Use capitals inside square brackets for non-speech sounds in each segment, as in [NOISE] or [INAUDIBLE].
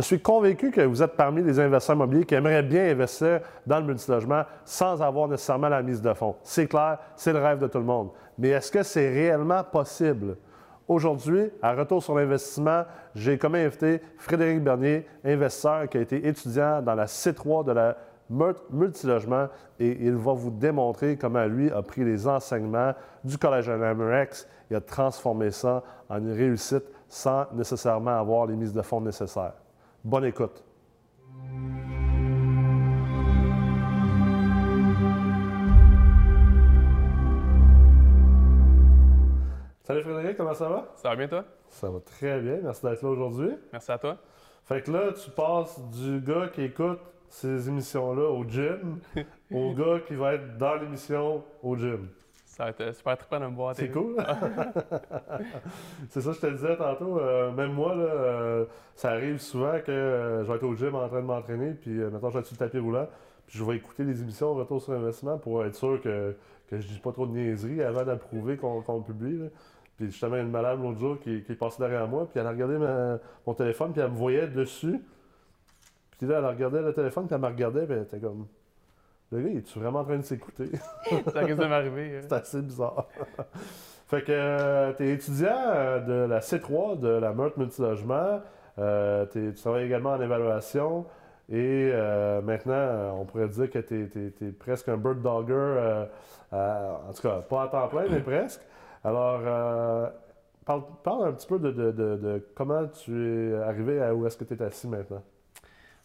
Je suis convaincu que vous êtes parmi les investisseurs immobiliers qui aimeraient bien investir dans le multilogement sans avoir nécessairement la mise de fonds. C'est clair, c'est le rêve de tout le monde. Mais est-ce que c'est réellement possible? Aujourd'hui, à Retour sur l'investissement, j'ai comme invité Frédéric Bernier, investisseur qui a été étudiant dans la C3 de la multilogement et il va vous démontrer comment lui a pris les enseignements du Collège Amrex et a transformé ça en une réussite sans nécessairement avoir les mises de fonds nécessaires. Bonne écoute. Salut Frédéric, comment ça va? Ça va bien toi? Ça va très bien, merci d'être là aujourd'hui. Merci à toi. Fait que là, tu passes du gars qui écoute ces émissions-là au gym [LAUGHS] au gars qui va être dans l'émission au gym. Ça va être super trippant de me voir. C'est cool. [LAUGHS] c'est ça, je te disais tantôt. Euh, même moi, là, euh, ça arrive souvent que euh, je vais être au gym en train de m'entraîner, puis maintenant je vais être sur le tapis roulant, puis je vais écouter les émissions Retour sur investissement pour être sûr que, que je dis pas trop de niaiseries avant d'approuver qu'on publie. Puis justement, il y a une malade l'autre jour qui, qui, est passée derrière moi, puis elle a regardé mon téléphone, puis elle me voyait dessus. Puis là, elle regardait le téléphone, puis elle me regardait, puis elle était comme. Le gars, es-tu vraiment en train de s'écouter? [LAUGHS] ça risque de m'arriver. [LAUGHS] Hein. C'est assez bizarre. [LAUGHS] fait que euh, tu es étudiant euh, de la C3 de la Meurthe Multilogement. Euh, tu travailles également en évaluation. Et maintenant, on pourrait dire que tu es, presque un bird dogger. en tout cas, pas à temps plein, mais [CLEARS THROAT] presque. Alors, parle, parle, un petit peu de, de, de, comment tu es arrivé à où est-ce que tu es assis maintenant.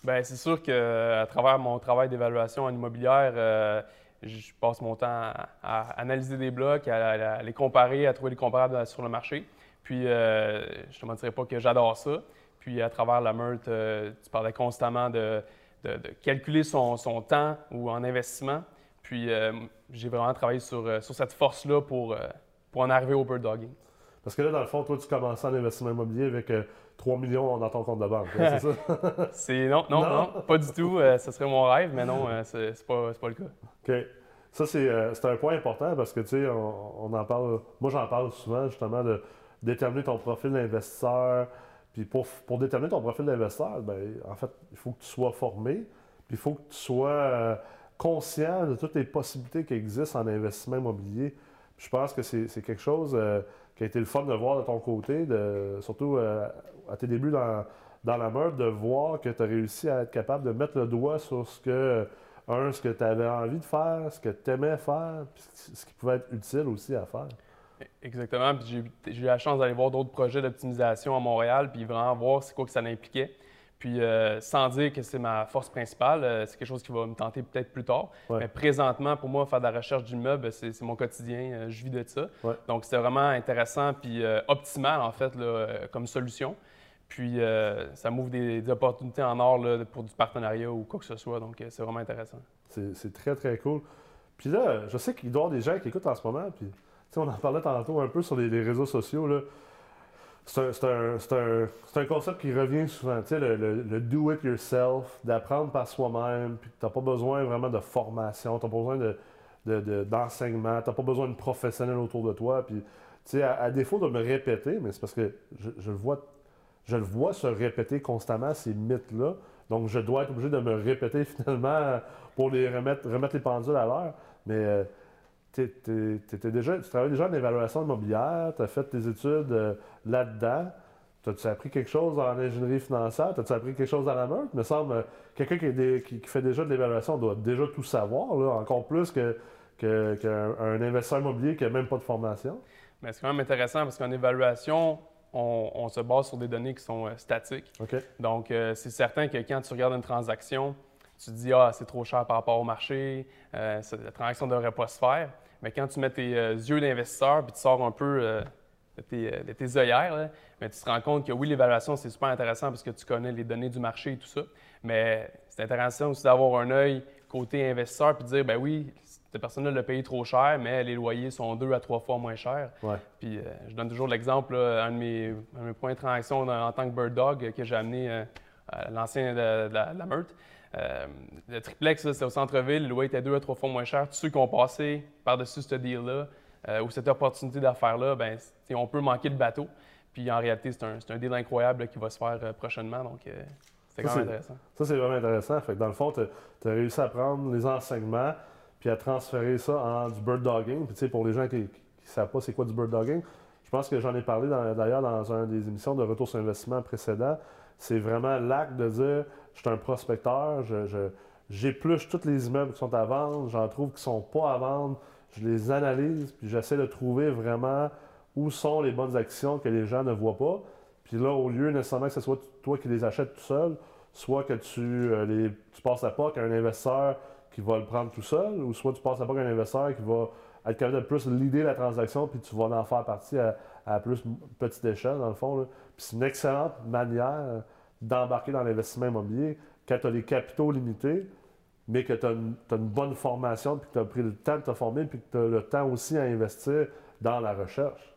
Bien, c'est sûr qu'à travers mon travail d'évaluation en immobilière, euh, je passe mon temps à, analyser des blocs, à, les comparer, à trouver les comparables sur le marché. Puis, euh, je ne te mentirais pas que j'adore ça. Puis, à travers la meute, euh, tu parlais constamment de, calculer son, temps ou en investissement. Puis, j'ai vraiment travaillé sur, cette force-là pour, pour en arriver au bird dogging. Parce que là, dans le fond, toi, tu commençais en investissement immobilier avec 3 millions dans ton compte de banque. c'est ça? [LAUGHS] c'est, non, non, non, pas du tout. Euh, ce serait mon rêve, mais non, euh, c'est, pas, pas, le cas. OK. Ça, euh, c'est, un point important parce que, tu sais, on, en parle. Moi, j'en parle souvent, justement, de déterminer ton profil d'investisseur. Puis pour, pour déterminer ton profil d'investisseur, ben, en fait, il faut que tu sois formé. Puis il faut que tu sois conscient de toutes les possibilités qui existent en investissement immobilier. je pense que c'est, quelque chose qui a été le fun de voir de ton côté, surtout à tes débuts dans, la meute, de voir que tu as réussi à être capable de mettre le doigt sur ce que, un, ce que tu avais envie de faire, ce que tu aimais faire, puis ce qui pouvait être utile aussi à faire. Exactement. J'ai eu la chance d'aller voir d'autres projets d'optimisation à Montréal, puis vraiment voir c'est quoi que ça impliquait. Puis euh, sans dire que c'est ma force principale, euh, c'est quelque chose qui va me tenter peut-être plus tard. Mais présentement, pour moi, faire de la recherche d'immeubles, c'est mon quotidien. Euh, je vis de ça. Donc c'est vraiment intéressant puis optimal en fait comme solution. Puis ça m'ouvre des, opportunités en or pour du partenariat ou quoi que ce soit. Donc c'est vraiment intéressant. C'est très très cool. Puis là, je sais qu'il doit y avoir des gens qui écoutent en ce moment. Puis on en parlait tantôt un peu sur les, les réseaux sociaux. Là c'est un, concept qui revient souvent, tu sais, le, do it yourself, d'apprendre par soi-même, puis tu n'as pas besoin vraiment de formation, tu n'as pas besoin d'enseignement, de, tu n'as pas besoin de professionnels autour de toi. Puis, tu sais, à, défaut de me répéter, mais c'est parce que je, le vois, je le vois se répéter constamment, ces mythes-là. Donc, je dois être obligé de me répéter [LAUGHS] finalement pour les remettre, remettre les pendules à l'heure. Mais euh, déjà, tu travailles déjà en évaluation immobilière, tu as fait tes études euh, là-dedans. As-tu appris quelque chose en ingénierie financière? As-tu appris quelque chose dans la meute? Il me semble, euh, quelqu'un qui, fait déjà de l'évaluation doit déjà tout savoir, là, encore plus qu'un que, investisseur immobilier qui n'a même pas de formation. Mais c'est quand même intéressant parce qu'en évaluation, on, se base sur des données qui sont euh, statiques. Donc, c'est certain que quand tu regardes une transaction, tu te dis, ah, c'est trop cher par rapport au marché, la transaction ne devrait pas se faire. Mais quand tu mets tes euh, yeux d'investisseur puis tu sors un peu euh, de, tes, euh, de, tes, œillères, tu te rends compte que oui, l'évaluation, c'est super intéressant parce que tu connais les données du marché et tout ça. Mais c'est intéressant aussi d'avoir un œil côté investisseur puis de dire, ben oui, cette personne-là l'a payé trop cher, mais les loyers sont deux à trois fois moins chers. Puis je donne toujours l'exemple, un, de mes, points de transaction en, tant que Bird Dog que j'ai amené à l'ancien de, la, de, la, Meurthe. Euh, le triplex, c'était au centre-ville, le loyer était deux à trois fois moins cher. Tous ceux qui ont passé par-dessus ce deal-là euh, ou cette opportunité d'affaires-là, ben, on peut manquer le bateau. Puis en réalité, c'est un, deal incroyable qui va se faire euh, prochainement. Donc, C'est quand même intéressant. Ça, c'est vraiment intéressant. Fait que dans le fond, tu as, réussi à prendre les enseignements puis à transférer ça en du bird dogging. Puis, pour les gens qui ne savent pas c'est quoi du bird dogging, je pense que j'en ai parlé d'ailleurs dans, une des émissions de retour sur investissement précédent. C'est vraiment l'acte de dire je suis un prospecteur, je, j'épluche tous les immeubles qui sont à vendre, j'en trouve qui ne sont pas à vendre, je les analyse, puis j'essaie de trouver vraiment où sont les bonnes actions que les gens ne voient pas. Puis là, au lieu nécessairement que ce soit toi qui les achètes tout seul, soit que tu, euh, les, tu passes à pas qu'un investisseur qui va le prendre tout seul, ou soit tu passes à pas qu'un investisseur qui va être capable de plus l'idée la transaction, puis tu vas en faire partie à, plus petite échelle, dans le fond. Puis c'est une excellente manière d'embarquer dans l'investissement immobilier quand tu as les capitaux limités, mais que tu as, une bonne formation, puis que tu as pris le temps de te former, puis que tu as le temps aussi à investir dans la recherche.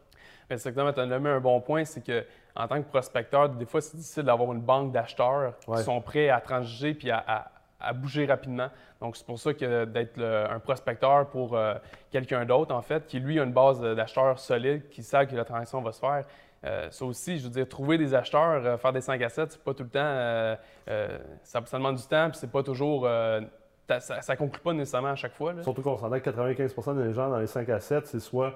Exactement, tu as nommé un bon point, c'est que en tant que prospecteur, des fois, c'est difficile d'avoir une banque d'acheteurs qui sont prêts à transiger puis à, bouger rapidement. Donc, c'est pour ça que d'être un prospecteur pour euh, quelqu'un d'autre, en fait, qui lui a une base d'acheteurs solide, qui sait que la transaction va se faire. Euh, ça aussi, je veux dire, trouver des acheteurs, euh, faire des 5 à 7, c'est pas tout le temps. Ça, ça, demande du temps, puis c'est pas toujours ça ne conclut pas nécessairement à chaque fois. Surtout qu'on s'entend que 95% des gens dans les 5 à 7, c'est soit,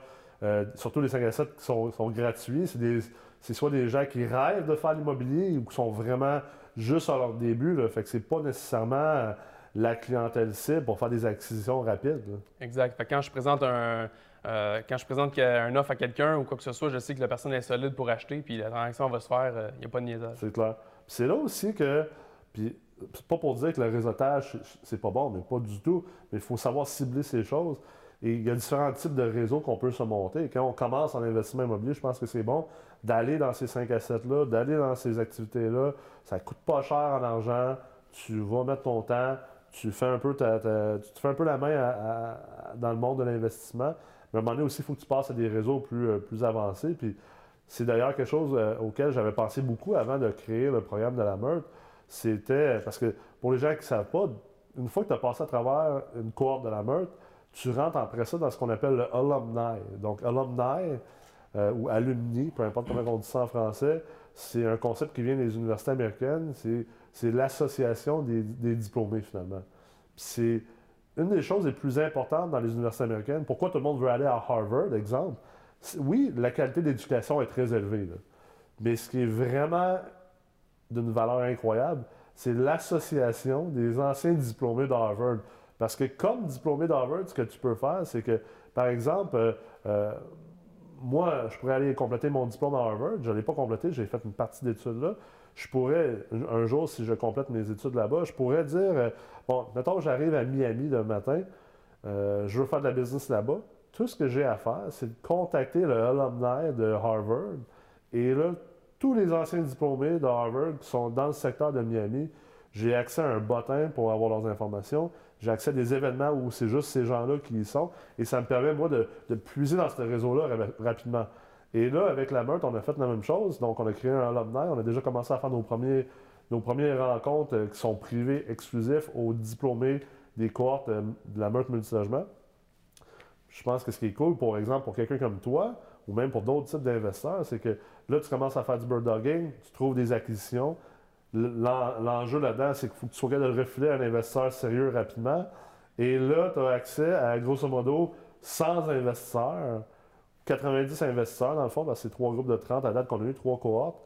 surtout les 5 à 7 qui sont, sont gratuits, c'est des, c'est soit des gens qui rêvent de faire l'immobilier ou qui sont vraiment juste à leur début. Là. Fait que c'est pas nécessairement euh, la clientèle cible pour faire des acquisitions rapides. Exact. quand je présente un, euh, quand je présente un offre à quelqu'un ou quoi que ce soit, je sais que la personne est solide pour acheter, puis la transaction va se faire, il euh, n'y a pas de niaisage. C'est clair. c'est là aussi que, puis c'est pas pour dire que le réseautage, c'est pas bon, mais pas du tout, mais il faut savoir cibler ces choses. Et il y a différents types de réseaux qu'on peut se monter. quand on commence en investissement immobilier, je pense que c'est bon d'aller dans ces 5 assets-là, d'aller dans ces activités-là. Ça ne coûte pas cher en argent. Tu vas mettre ton temps, tu fais un peu, tu te fais un peu la main dans le monde de l'investissement. Mais à un moment donné aussi, il faut que tu passes à des réseaux plus, euh, plus avancés. Puis c'est d'ailleurs quelque chose euh, auquel j'avais pensé beaucoup avant de créer le programme de la Meurthe. C'était parce que pour les gens qui ne savent pas, une fois que tu as passé à travers une cohorte de la Meurthe, tu rentres après ça dans ce qu'on appelle le alumni. Donc, alumni euh, ou alumni, peu importe comment on dit ça en français, c'est un concept qui vient des universités américaines. C'est l'association des, diplômés, finalement. C'est une des choses les plus importantes dans les universités américaines. Pourquoi tout le monde veut aller à Harvard, exemple? Oui, la qualité d'éducation est très élevée. Mais ce qui est vraiment d'une valeur incroyable, c'est l'association des anciens diplômés d'Harvard. Parce que comme diplômé d'Harvard, ce que tu peux faire, c'est que, par exemple, euh, euh, moi, je pourrais aller compléter mon diplôme à Harvard. Je ne l'ai pas complété, j'ai fait une partie d'études là. Je pourrais, un jour, si je complète mes études là-bas, je pourrais dire, euh, bon, mettons j'arrive à Miami le matin, je veux faire de la business là-bas. Tout ce que j'ai à faire, c'est de contacter le alumni de Harvard. Et là, tous les anciens diplômés de Harvard qui sont dans le secteur de Miami, j'ai accès à un bottin pour avoir leurs informations. J'ai accès à des événements où c'est juste ces gens-là qui y sont. Et ça me permet, moi, de, puiser dans ce réseau-là rapidement. Et là, avec la Meurthe, on a fait la même chose. Donc, on a créé un alumni. On a déjà commencé à faire nos, premiers, nos premières rencontres euh, qui sont privées, exclusifs aux diplômés des cohortes euh, de la Meurthe Multilogement. Je pense que ce qui est cool, par exemple, pour quelqu'un comme toi, ou même pour d'autres types d'investisseurs, c'est que là, tu commences à faire du bird dogging, tu trouves des acquisitions, L'enjeu là-dedans, c'est qu'il faut que tu sois capable de le refiler à un investisseur sérieux rapidement. Et là, tu as accès à, grosso modo, 100 investisseurs, 90 investisseurs, dans le fond, parce que c'est trois groupes de 30 à date qu'on a eu, trois cohortes.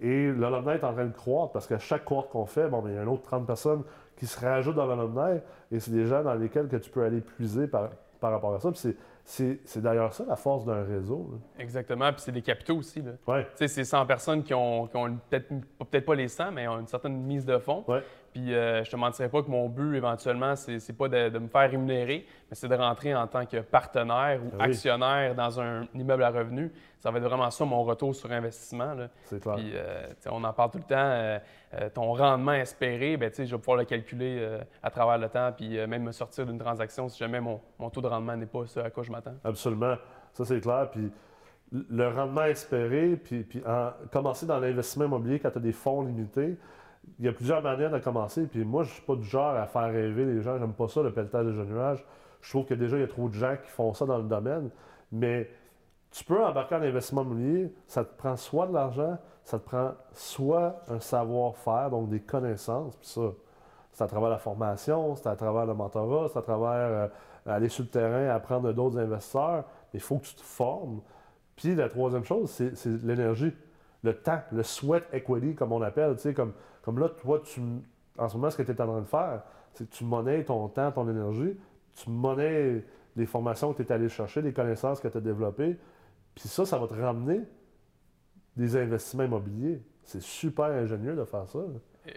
Et l'alumni est en train de croître parce qu'à chaque cohorte qu'on fait, bon, ben, il y a un autre 30 personnes qui se rajoutent dans l'alumni et c'est des gens dans lesquels que tu peux aller puiser par, par rapport à ça. Puis c'est d'ailleurs ça la force d'un réseau. Exactement. Puis c'est des capitaux aussi. Ouais. C'est 100 personnes qui ont, qui ont peut-être peut pas les 100, mais ont une certaine mise de fonds. Ouais. Puis euh, je te mentirais pas que mon but éventuellement, c'est pas de, me faire rémunérer, mais c'est de rentrer en tant que partenaire ou actionnaire dans un immeuble à revenus. Ça va être vraiment ça mon retour sur investissement. C'est clair. Puis euh, on en parle tout le temps. Euh, ton rendement espéré, ben, je vais pouvoir le calculer à travers le temps, puis même me sortir d'une transaction si jamais mon, taux de rendement n'est pas ce à quoi je m'attends. Absolument. Ça, c'est clair. Puis le rendement espéré, puis, puis commencer dans l'investissement immobilier quand tu as des fonds limités, il y a plusieurs manières de commencer. Puis moi, je suis pas du genre à faire rêver les gens. J'aime pas ça, le pelletage de nuages. Je trouve que déjà, il y a trop de gens qui font ça dans le domaine. Mais tu peux embarquer en investissement immobilier, ça te prend soit de l'argent, ça te prend soit un savoir-faire, donc des connaissances, puis ça, c'est à travers la formation, c'est à travers le mentorat, c'est à travers euh, aller sur le terrain, apprendre d'autres investisseurs. Mais il faut que tu te formes. Puis la troisième chose, c'est l'énergie, le temps, le sweat equity, comme on appelle. Tu sais, comme, comme là, toi, tu, en ce moment, ce que tu es en train de faire, c'est que tu monnaies ton temps, ton énergie, tu monnaies les formations que tu es allé chercher, les connaissances que tu as développées. Puis ça, ça va te ramener des investissements immobiliers. C'est super ingénieux de faire ça.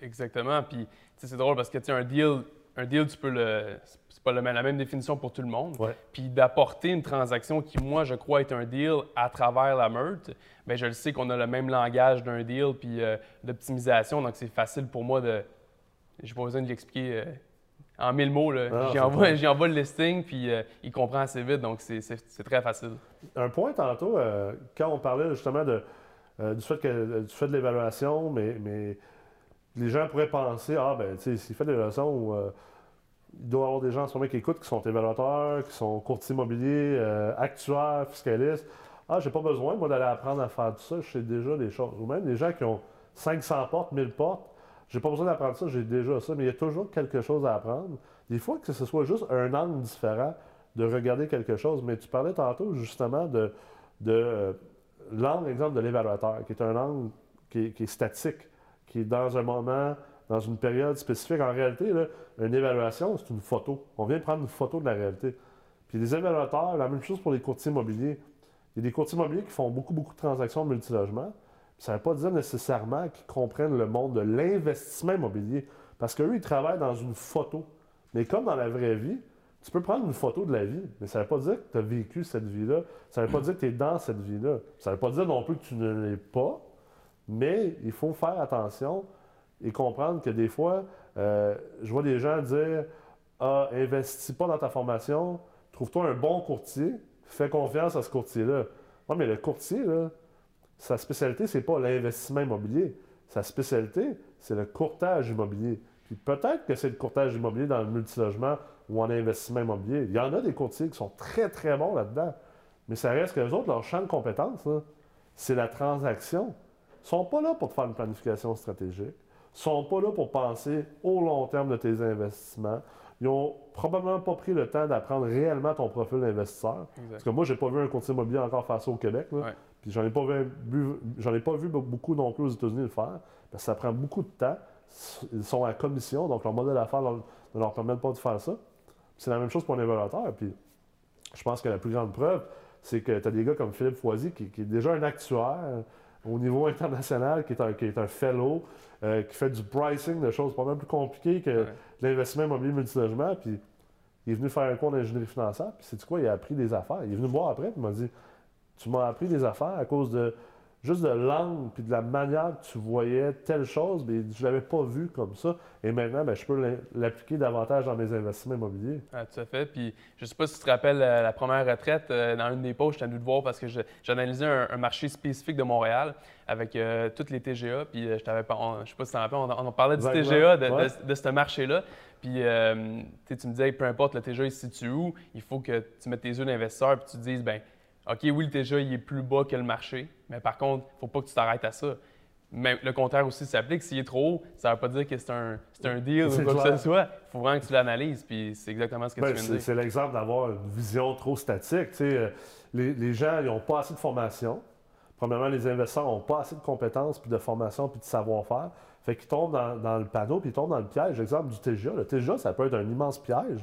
Exactement. Puis c'est drôle parce que tu un deal, un deal, tu peux le. C'est pas la même définition pour tout le monde. Puis d'apporter une transaction qui, moi, je crois être un deal à travers la meute, bien, je le sais qu'on a le même langage d'un deal puis euh, d'optimisation. Donc c'est facile pour moi de. J'ai pas besoin de l'expliquer. Euh, en mille mots, j'y envoie, le listing, puis euh, il comprend assez vite, donc c'est très facile. Un point tantôt, quand on parlait justement de, du fait que tu fais de l'évaluation, mais, mais les gens pourraient penser, ah ben, tu sais, s'il fait des leçons, euh, il doit y avoir des gens en ce moment qui écoutent, qui sont évaluateurs, qui sont courtiers immobiliers, euh, actuaires, fiscalistes. Ah, j'ai pas besoin, moi, d'aller apprendre à faire tout ça, je sais déjà des choses. Ou même des gens qui ont 500 portes, 1000 portes, j'ai pas besoin d'apprendre ça, j'ai déjà ça, mais il y a toujours quelque chose à apprendre. Des fois, que ce soit juste un angle différent de regarder quelque chose, mais tu parlais tantôt justement de, de euh, l'angle, exemple, de l'évaluateur, qui est un angle qui est statique qui est dans un moment, dans une période spécifique. En réalité, une évaluation, c'est une photo. On vient prendre une photo de la réalité. Puis les évaluateurs, la même chose pour les courtiers immobiliers. Il y a des courtiers immobiliers qui font beaucoup, beaucoup de transactions de multilogement. Ça ne veut pas dire nécessairement qu'ils comprennent le monde de l'investissement immobilier. Parce qu'eux, ils travaillent dans une photo. Mais comme dans la vraie vie, tu peux prendre une photo de la vie, mais ça ne veut pas dire que tu as vécu cette vie-là. Ça ne veut pas dire que tu es dans cette vie-là. Ça ne veut pas dire non plus que tu ne l'es pas. Mais il faut faire attention et comprendre que des fois, euh, je vois des gens dire Ah, investis pas dans ta formation, trouve-toi un bon courtier, fais confiance à ce courtier-là. Oui, mais le courtier, sa spécialité, c'est pas l'investissement immobilier. Sa spécialité, c'est le courtage immobilier. Peut-être que c'est le courtage immobilier dans le multilogement ou en investissement immobilier. Il y en a des courtiers qui sont très, très bons là-dedans. Mais ça reste que les autres, leur champ de compétences, c'est la transaction sont pas là pour te faire une planification stratégique, sont pas là pour penser au long terme de tes investissements. Ils n'ont probablement pas pris le temps d'apprendre réellement ton profil d'investisseur. Parce que moi, j'ai pas vu un courtier immobilier encore faire ça au Québec. Puis j'en ai pas vu, j'en ai pas vu beaucoup non plus aux États-Unis le faire. Parce que ça prend beaucoup de temps. Ils sont à commission, donc leur modèle d'affaires ne leur permet pas de faire ça. C'est la même chose pour un évaluateur. Puis je pense que la plus grande preuve, c'est que tu as des gars comme Philippe Foisy, qui, qui est déjà un actuaire, au niveau international, qui est un, qui est un fellow, euh, qui fait du pricing de choses pas mal plus compliquées que l'investissement immobilier multilogement. Puis il est venu faire un cours d'ingénierie financière. Puis c'est quoi? Il a appris des affaires. Il est venu me voir après il m'a dit Tu m'as appris des affaires à cause de juste de l'angle puis de la manière que tu voyais telle chose, mais je ne l'avais pas vu comme ça. Et maintenant, ben, je peux l'appliquer davantage dans mes investissements immobiliers. Ah, tout à fait. Puis je ne sais pas si tu te rappelles euh, la première retraite, euh, dans une des pauses, je t'ai de voir parce que j'analysais un, un, marché spécifique de Montréal avec euh, toutes les TGA. Puis je t'avais pas, je sais pas si tu t'en rappelles, on, on, parlait du TGA, de, ce marché-là. Puis tu me disais, peu importe le TGA il se situe où, il faut que tu mettes tes yeux d'investisseur puis tu te dises, ben OK, oui, le TGA il est plus bas que le marché, mais par contre, il ne faut pas que tu t'arrêtes à ça. Mais le contraire aussi s'applique. S'il est trop haut, ça ne veut pas dire que c'est un, un, deal ou quoi que ce soit. Il faut vraiment que tu l'analyses, puis c'est exactement ce que tu ben, viens de dire. C'est l'exemple d'avoir une vision trop statique. Euh, les, les, gens n'ont pas assez de formation. Premièrement, les investisseurs n'ont pas assez de compétences, puis de formation, puis de savoir-faire. Fait qu'ils tombent dans, le panneau, puis ils tombent dans le piège. Exemple du TGA. Le TGA, ça peut être un immense piège.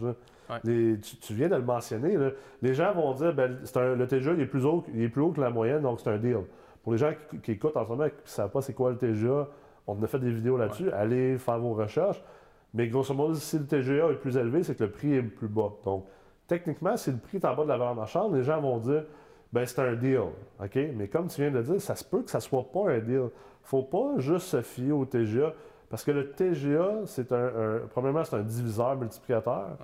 Tu, viens de le mentionner. Les gens vont dire ben, le TGA il est, plus haut, il est plus haut que la moyenne, donc c'est un deal. Pour les gens qui, écoutent en ce moment et qui ne savent pas c'est quoi le TGA, on a fait des vidéos là-dessus. Allez faire vos recherches. Mais grosso modo, si le TGA est plus élevé, c'est que le prix est plus bas. Donc, techniquement, si le prix est en bas de la valeur marchande, les gens vont dire ben c'est un deal. OK? Mais comme tu viens de dire, ça se peut que ça ne soit pas un deal faut pas juste se fier au TGA. Parce que le TGA, c'est un, premièrement, c'est un diviseur multiplicateur.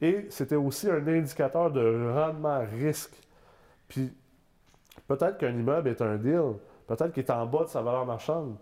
Et c'était aussi un indicateur de rendement risque. Puis peut-être qu'un immeuble est un deal, peut-être qu'il est en bas de sa valeur marchande.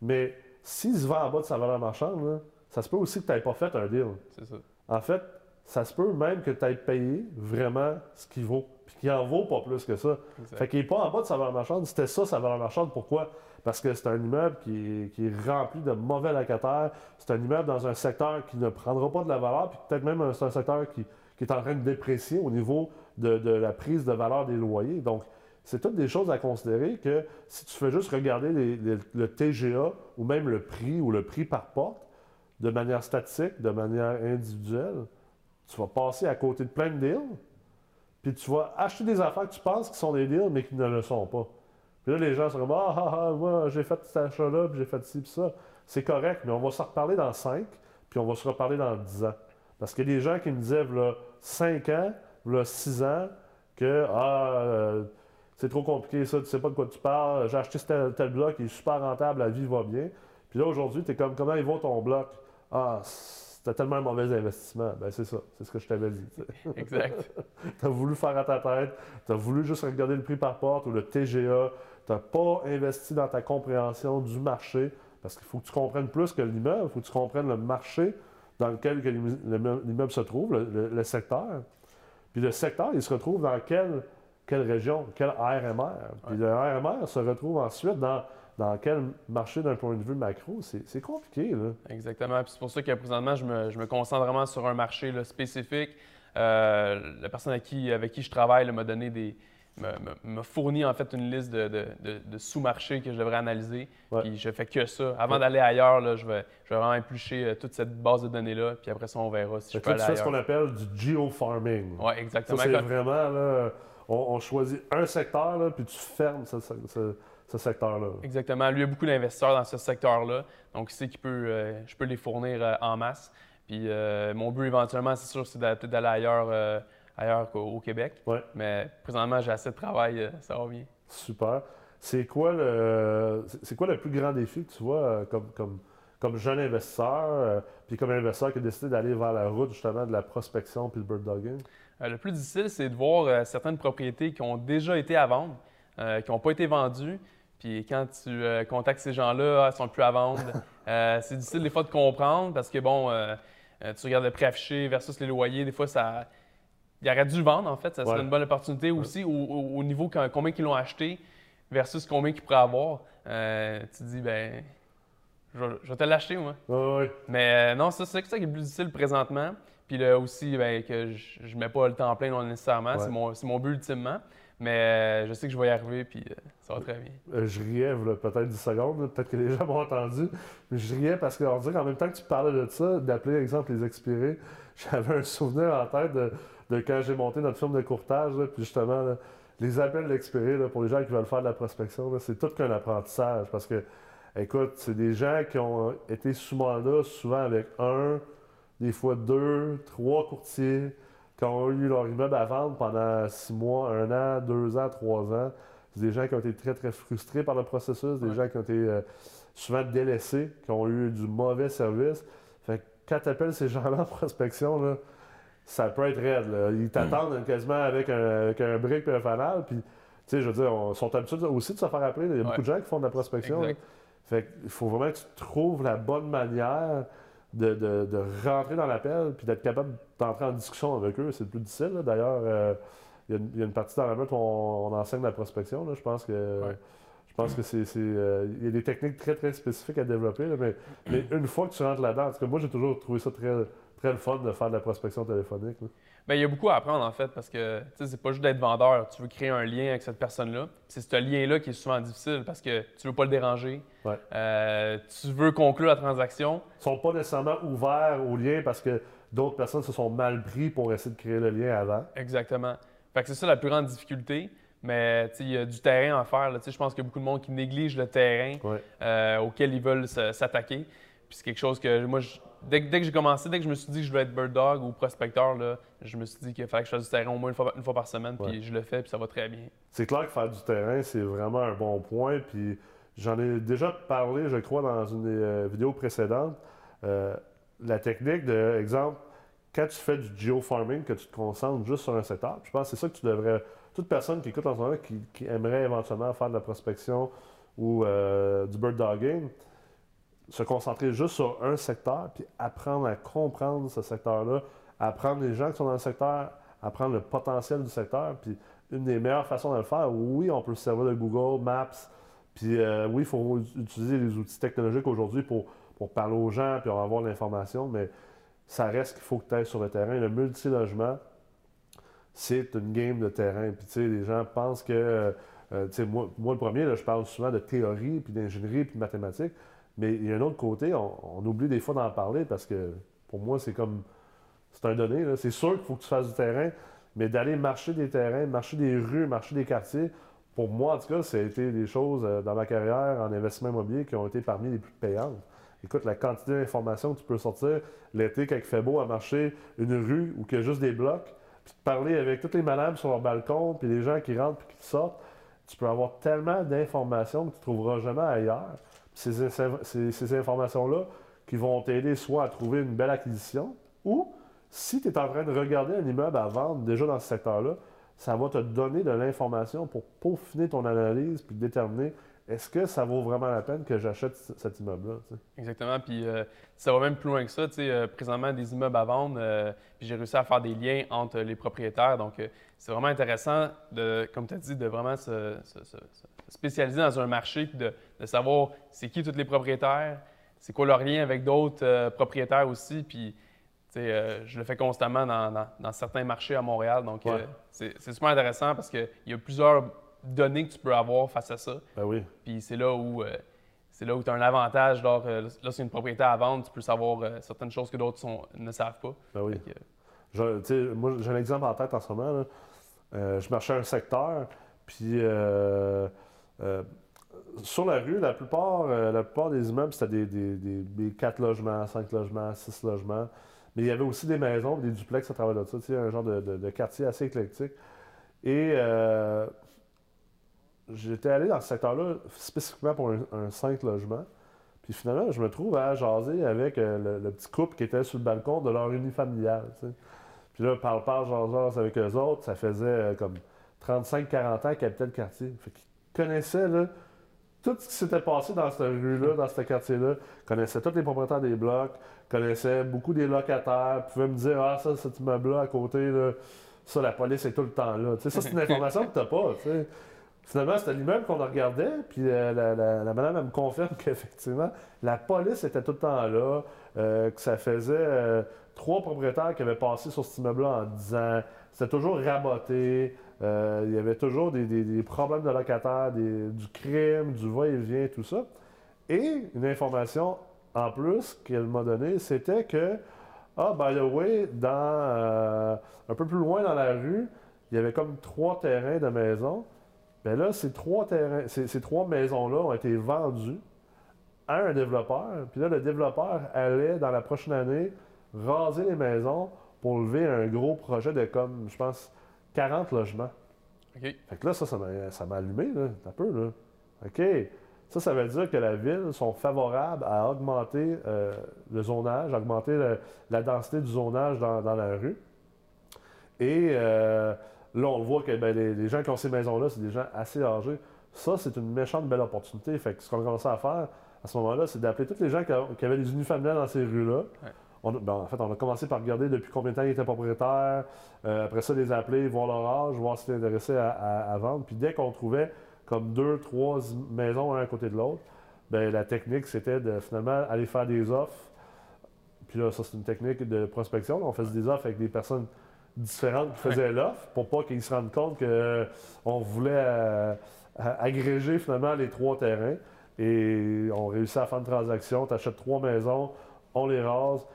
Mais s'il se vend en bas de sa valeur marchande, ça se peut aussi que tu n'aies pas fait un deal. C'est ça. En fait, ça se peut même que tu aies payé vraiment ce qu'il vaut, puis qu'il en vaut pas plus que ça. Fait qu'il n'est pas en bas de sa valeur marchande. C'était ça sa valeur marchande. Pourquoi? Parce que c'est un immeuble qui est, rempli de mauvais locataires. C'est un immeuble dans un secteur qui ne prendra pas de la valeur, puis peut-être même c'est un secteur qui, est en train de déprécier au niveau de, la prise de valeur des loyers. Donc, c'est toutes des choses à considérer que si tu fais juste regarder le TGA ou même le prix ou le prix par porte de manière statique, de manière individuelle, tu vas passer à côté de plein de deals, puis tu vas acheter des affaires que tu penses qui sont des deals, mais qui ne le sont pas. Puis là, les gens sont comme Ah, ah, ah moi, j'ai fait cet achat-là, puis j'ai fait ci, puis ça. C'est correct, mais on va se reparler dans 5, puis on va se reparler dans 10 ans. Parce qu'il y a des gens qui me disaient, là, 5 ans, là, 6 ans, que Ah, euh, c'est trop compliqué ça, tu sais pas de quoi tu parles, j'ai acheté tel, tel bloc, il est super rentable, la vie va bien. Puis là, aujourd'hui, tu es comme Comment il va ton bloc? Ah, c'était tellement un mauvais investissement. Ben, c'est ça. C'est ce que je t'avais dit. exact. [LAUGHS] tu as voulu faire à ta tête. Tu as voulu juste regarder le prix par porte ou le TGA. Tu n'as pas investi dans ta compréhension du marché parce qu'il faut que tu comprennes plus que l'immeuble. Il faut que tu comprennes le marché dans lequel l'immeuble se trouve, le, secteur. Puis le secteur, il se retrouve dans quelle, quelle région, quel RMR. Puis le RMR se retrouve ensuite dans dans quel marché d'un point de vue macro, c'est compliqué. Là. Exactement. c'est pour ça que présentement, je me, concentre vraiment sur un marché spécifique. Euh, la personne qui, avec qui je travaille m'a donné des. M'a fourni en fait une liste de, sous-marchés que je devrais analyser. Puis je fais que ça. Avant d'aller ailleurs, là, je, vais, je vais vraiment éplucher euh, toute cette base de données-là. Puis après ça, on verra si je peux aller ailleurs. C'est ce qu'on appelle du geofarming. Oui, exactement. c'est vraiment, là, on, choisit un secteur, là, puis tu fermes ça ce secteur-là. Exactement. Lui, il y a beaucoup d'investisseurs dans ce secteur-là. Donc, il sait que euh, je peux les fournir euh, en masse. Puis, euh, mon but éventuellement, c'est sûr, c'est d'aller ailleurs, ailleurs qu'au Québec. Ouais. Mais présentement, j'ai assez de travail, ça va bien. Super. C'est quoi le c'est quoi le plus grand défi que tu vois comme, comme, comme jeune investisseur, puis comme investisseur qui a décidé d'aller vers la route justement de la prospection puis le bird dogging? le plus difficile, c'est de voir certaines propriétés qui ont déjà été à vendre, qui n'ont pas été vendues, puis quand tu euh, contactes ces gens-là, ah, ils sont plus à vendre. [LAUGHS] Euh, c'est difficile des fois de comprendre parce que, bon, euh, tu regardes le prix affiché versus les loyers. Des fois, ça. Il aurait dû vendre, en fait. Ça serait une bonne opportunité aussi au, niveau combien ils l'ont acheté versus combien qu'ils pourraient avoir. tu te dis, ben, je, vais te l'acheter, moi. Mais non, ça, c'est ça qui est le plus difficile présentement. Puis là aussi, ben, que je ne mets pas le temps plein, non nécessairement. C'est mon, mon but ultimement. Mais euh, je sais que je vais y arriver, puis euh, ça va très bien. Euh, je riais, peut-être 10 secondes, peut-être que les gens m'ont entendu, mais je riais parce qu'en même temps que tu parlais de ça, d'appeler, exemple, les expirés, [LAUGHS] j'avais un souvenir en tête de, quand j'ai monté notre firme de courtage, puis justement, les appels d'expirés, pour les gens qui veulent faire de la prospection, c'est tout qu'un apprentissage parce que, écoute, c'est des gens qui ont été sous mandat, souvent avec un, des fois deux, trois courtiers qui ont eu leur immeuble à vendre pendant six mois, un an, deux ans, trois ans. C'est des gens qui ont été très, très frustrés par le processus, des gens qui ont été euh, souvent délaissés, qui ont eu du mauvais service. Fait que quand tu appelles ces gens-là en prospection, ça peut être raide. Ils t'attendent quasiment avec un, brick et un fanal. Puis, tu sais, je veux dire, ils sont habitués aussi de se faire appeler. Il y a beaucoup de gens qui font de la prospection. Fait qu'il faut vraiment que tu trouves la bonne manière de, rentrer dans l'appel puis d'être capable d'entrer en discussion avec eux, c'est le plus difficile. D'ailleurs, euh, il y, a une partie dans la où on, enseigne la prospection. Je pense que. Je pense que c'est. Euh, il y a des techniques très, très spécifiques à développer, mais, une fois que tu rentres là-dedans, parce que moi, j'ai toujours trouvé ça très, très le fun de faire de la prospection téléphonique. Bien, il y a beaucoup à apprendre, en fait, parce que c'est pas juste d'être vendeur. Tu veux créer un lien avec cette personne-là. C'est ce lien-là qui est souvent difficile parce que tu veux pas le déranger. Euh, tu veux conclure la transaction. Ils sont pas nécessairement ouverts au lien parce que d'autres personnes se sont mal pris pour essayer de créer le lien avant. Exactement. Fait que c'est ça la plus grande difficulté. Mais il y a du terrain à faire. Je pense qu'il y a beaucoup de monde qui néglige le terrain euh, auquel ils veulent s'attaquer. Puis c'est quelque chose que moi, je, dès, que j'ai commencé, dès que je me suis dit que je voulais être bird dog ou prospecteur, là, je me suis dit qu'il fallait que je fasse du terrain au moins une fois, par semaine, puis je le fais, puis ça va très bien. C'est clair que faire du terrain, c'est vraiment un bon point, puis j'en ai déjà parlé, je crois, dans une euh, vidéo précédente. Euh, la technique de, exemple, quand tu fais du geofarming, que tu te concentres juste sur un setup, je pense que c'est ça que tu devrais. Toute personne qui écoute en ce moment, qui, aimerait éventuellement faire de la prospection ou euh, du bird dogging, se concentrer juste sur un secteur, puis apprendre à comprendre ce secteur-là, apprendre les gens qui sont dans le secteur, apprendre le potentiel du secteur. Puis une des meilleures façons de le faire, oui, on peut se servir de Google Maps, Puis euh, oui, il faut utiliser les outils technologiques aujourd'hui pour, parler aux gens puis avoir l'information, mais ça reste qu'il faut que tu ailles sur le terrain. Le multilogement, c'est une game de terrain. Puis tu sais, les gens pensent que, euh, sais, moi, moi, le premier, là, je parle souvent de théorie, puis d'ingénierie, puis de mathématiques. Mais il y a un autre côté, on, oublie des fois d'en parler parce que pour moi, c'est comme. C'est un donné. C'est sûr qu'il faut que tu fasses du terrain, mais d'aller marcher des terrains, marcher des rues, marcher des quartiers, pour moi, en tout cas, ça a été des choses euh, dans ma carrière en investissement immobilier qui ont été parmi les plus payantes. Écoute, la quantité d'informations que tu peux sortir l'été quand il fait beau à marcher une rue où il y a juste des blocs, puis de parler avec toutes les madames sur leur balcon, puis les gens qui rentrent puis qui sortent, tu peux avoir tellement d'informations que tu ne trouveras jamais ailleurs. Ces, informations-là qui vont t'aider soit à trouver une belle acquisition, ou si tu es en train de regarder un immeuble à vendre déjà dans ce secteur-là, ça va te donner de l'information pour peaufiner ton analyse puis déterminer est-ce que ça vaut vraiment la peine que j'achète cet immeuble-là? Exactement. Puis euh, ça va même plus loin que ça. Euh, présentement, des immeubles à vendre, euh, puis j'ai réussi à faire des liens entre les propriétaires. Donc, c'est vraiment intéressant, de, comme tu as dit, de vraiment se, spécialiser dans un marché puis de, savoir c'est qui tous les propriétaires, c'est quoi leur lien avec d'autres propriétaires aussi. Puis, je le fais constamment dans, certains marchés à Montréal. Donc, c'est super intéressant parce qu'il y a plusieurs données que tu peux avoir face à ça. Ben oui. Puis c'est là où euh, c'est là où tu as un avantage. Euh, lorsqu'il y a une propriété à vendre, tu peux savoir euh, certaines choses que d'autres ne savent pas. Ben oui. moi, j'ai un exemple en tête en ce moment. je marchais un secteur, puis sur la rue, la plupart, la plupart des immeubles, c'était des, des, 4 logements, 5 logements, 6 logements. Mais il y avait aussi des maisons, des duplex à travers de ça, un genre de, de, quartier assez éclectique. Et j'étais allé dans ce secteur-là spécifiquement pour un, 5 logements. Puis finalement, je me trouve à jaser avec euh, le, petit couple qui était sur le balcon de leur unifamiliale. Puis là, parle, parle, jase, avec eux autres. Ça faisait euh, comme 35-40 ans qu'ils habitaient le quartier. Fait qu'ils connaissaient là, tout ce qui s'était passé dans cette rue-là, dans ce quartier-là. connaissaient tous les propriétaires des blocs, connaissaient beaucoup des locataires, pouvaient me dire Ah, ça, cet immeuble-là à côté, là, ça, la police est tout le temps là. ça, c'est une [LAUGHS] information que tu n'as pas. Finalement, c'était l'immeuble qu'on regardait, puis euh, la, madame, me confirme [LAUGHS] qu'effectivement, la police était tout le temps là, euh, que ça faisait euh, trois propriétaires qui avaient passé sur cet immeuble-là en 10 ans. C'était toujours raboté, il y avait toujours des, problèmes de locataires, du crime, du va-et-vient, tout ça. Et une information en plus qu'elle m'a donnée, c'était que, ah, by the way, dans, un peu plus loin dans la rue, il y avait comme trois terrains de maison. Bien là, ces trois, terrains, ces, trois maisons-là ont été vendues à un développeur. Puis là, le développeur allait, dans la prochaine année, raser les maisons pour lever un gros projet de comme, je pense, 40 logements. OK. Fait que là, ça, ça m'a allumé, là, un peu, là. OK. Ça, ça veut dire que la ville sont favorables à augmenter euh, le zonage, augmenter la densité du zonage dans, la rue. Et euh, Là, on voit que ben, les, gens qui ont ces maisons-là, c'est des gens assez âgés. Ça, c'est une méchante belle opportunité. Fait que ce qu'on a commencé à faire à ce moment-là, c'est d'appeler tous les gens qui, avaient des unifamiliales dans ces rues-là. Ben, en fait, on a commencé par regarder depuis combien de temps ils étaient propriétaires. Euh, après ça, les appeler, voir leur âge, voir s'ils étaient intéressés à, vendre. Puis dès qu'on trouvait comme deux, trois maisons un à côté de l'autre, ben, la technique, c'était de finalement aller faire des offres. Puis là, ça, c'est une technique de prospection. on faisait des offres avec des personnes différentes qui faisaient l'offre pour pas qu'ils se rendent compte qu'on euh, voulait euh, agréger finalement les trois terrains. Et on réussit à faire une transaction. Tu achètes trois maisons, on les rase,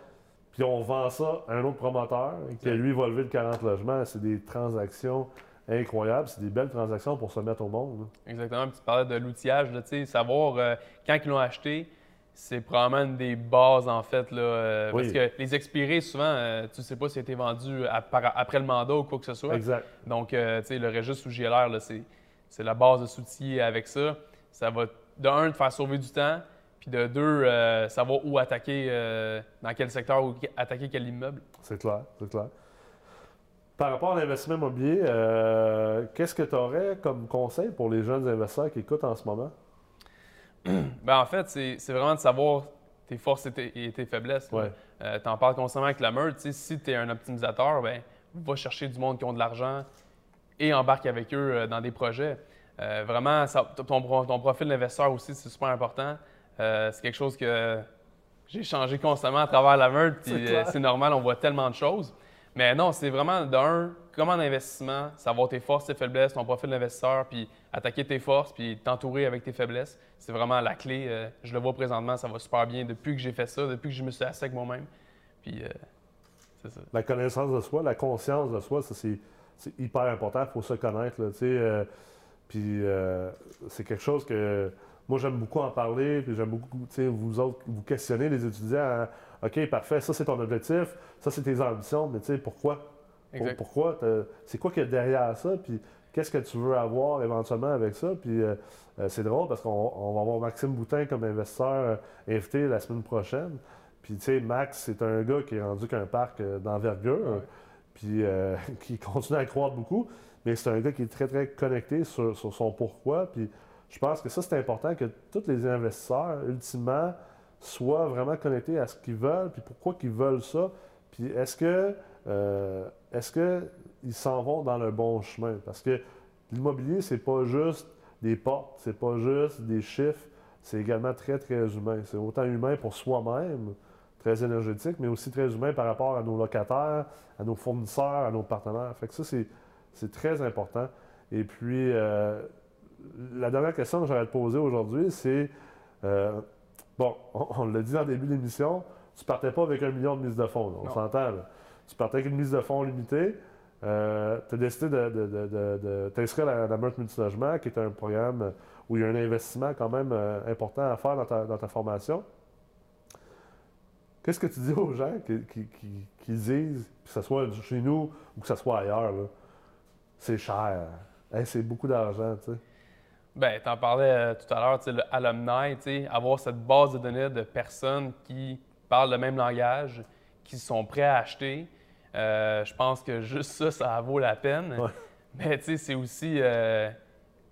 puis on vend ça à un autre promoteur qui, lui, va lever le 40 logements. C'est des transactions incroyables. C'est des belles transactions pour se mettre au monde. Exactement. tu parlais de l'outillage, savoir euh, quand ils l'ont acheté, c'est probablement une des bases, en fait. Là, euh, Parce que les expirés, souvent, euh, tu ne sais pas si a été vendu après le mandat ou quoi que ce soit. Exact. Donc, euh, tu sais, le registre sous GLR, c'est la base de s'outiller avec ça. Ça va, de un, te faire sauver du temps, puis de deux, savoir où attaquer, dans quel secteur, ou attaquer quel immeuble. C'est clair, c'est clair. Par rapport à l'investissement immobilier, qu'est-ce que tu aurais comme conseil pour les jeunes investisseurs qui écoutent en ce moment? Ben, en fait, c'est vraiment de savoir tes forces et tes, faiblesses. Euh, tu en parles constamment avec la meute. Si tu es un optimisateur, ben, va chercher du monde qui ont de l'argent et embarque avec eux euh, dans des projets. vraiment, ton, ton, profil d'investisseur aussi, c'est super important. c'est quelque chose que j'ai changé constamment à travers la meute, c'est normal, on voit tellement de choses. Mais non, c'est vraiment d'un, comme en investissement, savoir tes forces, tes faiblesses, ton profil d'investisseur, puis attaquer tes forces, puis t'entourer avec tes faiblesses. C'est vraiment la clé. Euh, je le vois présentement, ça va super bien depuis que j'ai fait ça, depuis que je me suis assis avec moi-même. Puis, euh, c'est ça. La connaissance de soi, la conscience de soi, ça, c'est, hyper important. Il faut se connaître, là, euh, puis, c'est quelque chose que moi, j'aime beaucoup en parler, puis j'aime beaucoup, vous autres, vous questionner les étudiants. OK, parfait, ça, c'est ton objectif, ça, c'est tes ambitions, mais tu sais, pourquoi? pourquoi? C'est quoi qu'il y a derrière ça? Puis qu'est-ce que tu veux avoir éventuellement avec ça? Puis euh, euh, c'est drôle parce qu'on va avoir Maxime Boutin comme investisseur euh, invité la semaine prochaine. Puis tu sais, Max, c'est un gars qui est rendu qu'un parc d'envergure, puis [LAUGHS] qui continue à croître beaucoup. Mais c'est un gars qui est très, très connecté sur, sur son pourquoi. Puis je pense que ça, c'est important que tous les investisseurs, ultimement, soient vraiment connectés à ce qu'ils veulent, puis pourquoi qu'ils veulent ça. Puis est-ce que euh, est-ce qu'ils s'en vont dans le bon chemin? Parce que l'immobilier, c'est pas juste des portes, c'est pas juste des chiffres, c'est également très, très humain. C'est autant humain pour soi-même, très énergétique, mais aussi très humain par rapport à nos locataires, à nos fournisseurs, à nos partenaires. Fait que ça, c'est très important. Et puis, euh, la dernière question que j'aurais te poser aujourd'hui, c'est euh, bon, on, l'a dit en début d'émission, tu partais pas avec un million de mise de fonds, on s'entend. Tu partais avec une mise de fonds limitée. Euh, tu as décidé de, t'inscrire à la, Meurtre Multilogement, qui est un programme où il y a un investissement quand même euh, important à faire dans ta, formation. Qu'est-ce que tu dis aux gens qui, disent, que ce soit chez nous ou que ce soit ailleurs, c'est cher, c'est beaucoup d'argent, tu sais? Ben, tu en parlais euh, tout à l'heure, le alumni, avoir cette base de données de personnes qui parlent le même langage, qui sont prêts à acheter. Euh, je pense que juste ça, ça vaut la peine. Mais tu sais, c'est aussi euh,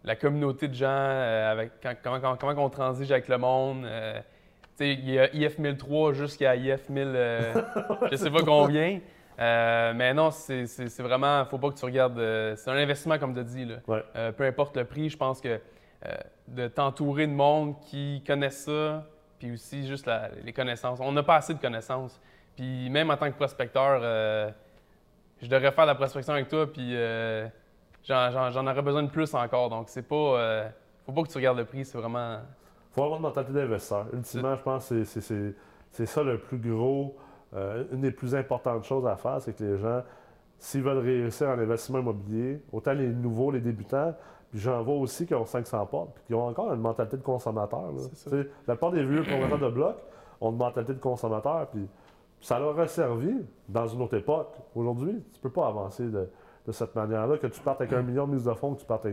la communauté de gens, avec comment, comment, on transige avec le monde. tu sais, il y a IF 1003 jusqu'à IF 1000, [LAUGHS] je sais pas combien. mais non, c'est vraiment, faut pas que tu regardes. c'est un investissement, comme tu as dit. Là. peu importe le prix, je pense que de t'entourer de monde qui connaissent ça, puis aussi juste les connaissances. On n'a pas assez de connaissances. Puis même en tant que prospecteur, euh, je devrais faire de la prospection avec toi, puis euh, j'en aurais besoin de plus encore. Donc, c'est pas. faut pas que tu regardes le prix, c'est vraiment. faut avoir une mentalité d'investisseur. Ultimement, je pense que c'est ça le plus gros. une des plus importantes choses à faire, c'est que les gens, s'ils veulent réussir en investissement immobilier, autant les nouveaux, les débutants, j'en vois aussi qui ont 500 portes, puis qui ont encore une mentalité de consommateur. La plupart des vieux propriétaires de blocs ont une mentalité de consommateur, puis ça leur a servi dans une autre époque. Aujourd'hui, tu ne peux pas avancer de, cette manière-là, que tu partes avec un million de mises de fonds, que tu partes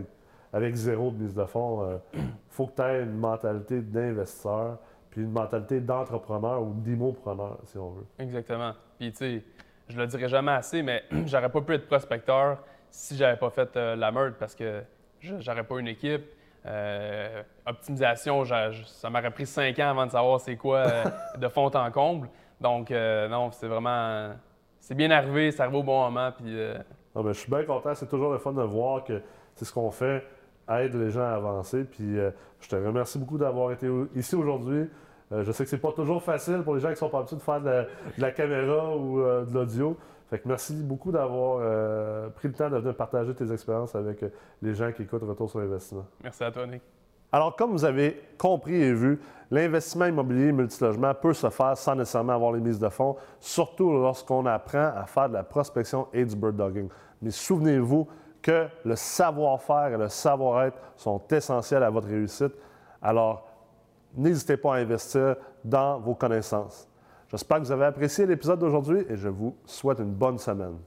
avec, zéro de mise de fonds. Il euh, [CLEARS THROAT] faut que tu aies une mentalité d'investisseur, puis une mentalité d'entrepreneur ou d'immopreneur, si on veut. Exactement. Puis, tu sais, je le dirai jamais assez, mais [CLEARS THROAT] j'aurais pas pu être prospecteur si j'avais pas fait euh, la meurtre parce que j'aurais pas une équipe. Euh, optimisation, ça m'aurait pris cinq ans avant de savoir c'est quoi euh, [LAUGHS] de fond en comble. Donc, euh, non, c'est vraiment. C'est bien arrivé, c'est arrivé au bon moment. Puis, ah, ben, je suis bien content. C'est toujours le fun de voir que c'est ce qu'on fait, aide les gens à avancer. Puis, je te remercie beaucoup d'avoir été ici aujourd'hui. je sais que c'est pas toujours facile pour les gens qui sont pas habitués de faire de la caméra ou de l'audio merci beaucoup d'avoir euh, pris le temps de venir partager tes expériences avec euh, les gens qui écoutent Retour sur l'investissement. Merci à toi, Nick. Alors, comme vous avez compris et vu, l'investissement immobilier multilogement peut se faire sans nécessairement avoir les mises de fonds, surtout lorsqu'on apprend à faire de la prospection et du bird dogging. Mais souvenez-vous que le savoir-faire et le savoir-être sont essentiels à votre réussite. Alors, n'hésitez pas à investir dans vos connaissances. J'espère que vous avez apprécié l'épisode d'aujourd'hui et je vous souhaite une bonne semaine.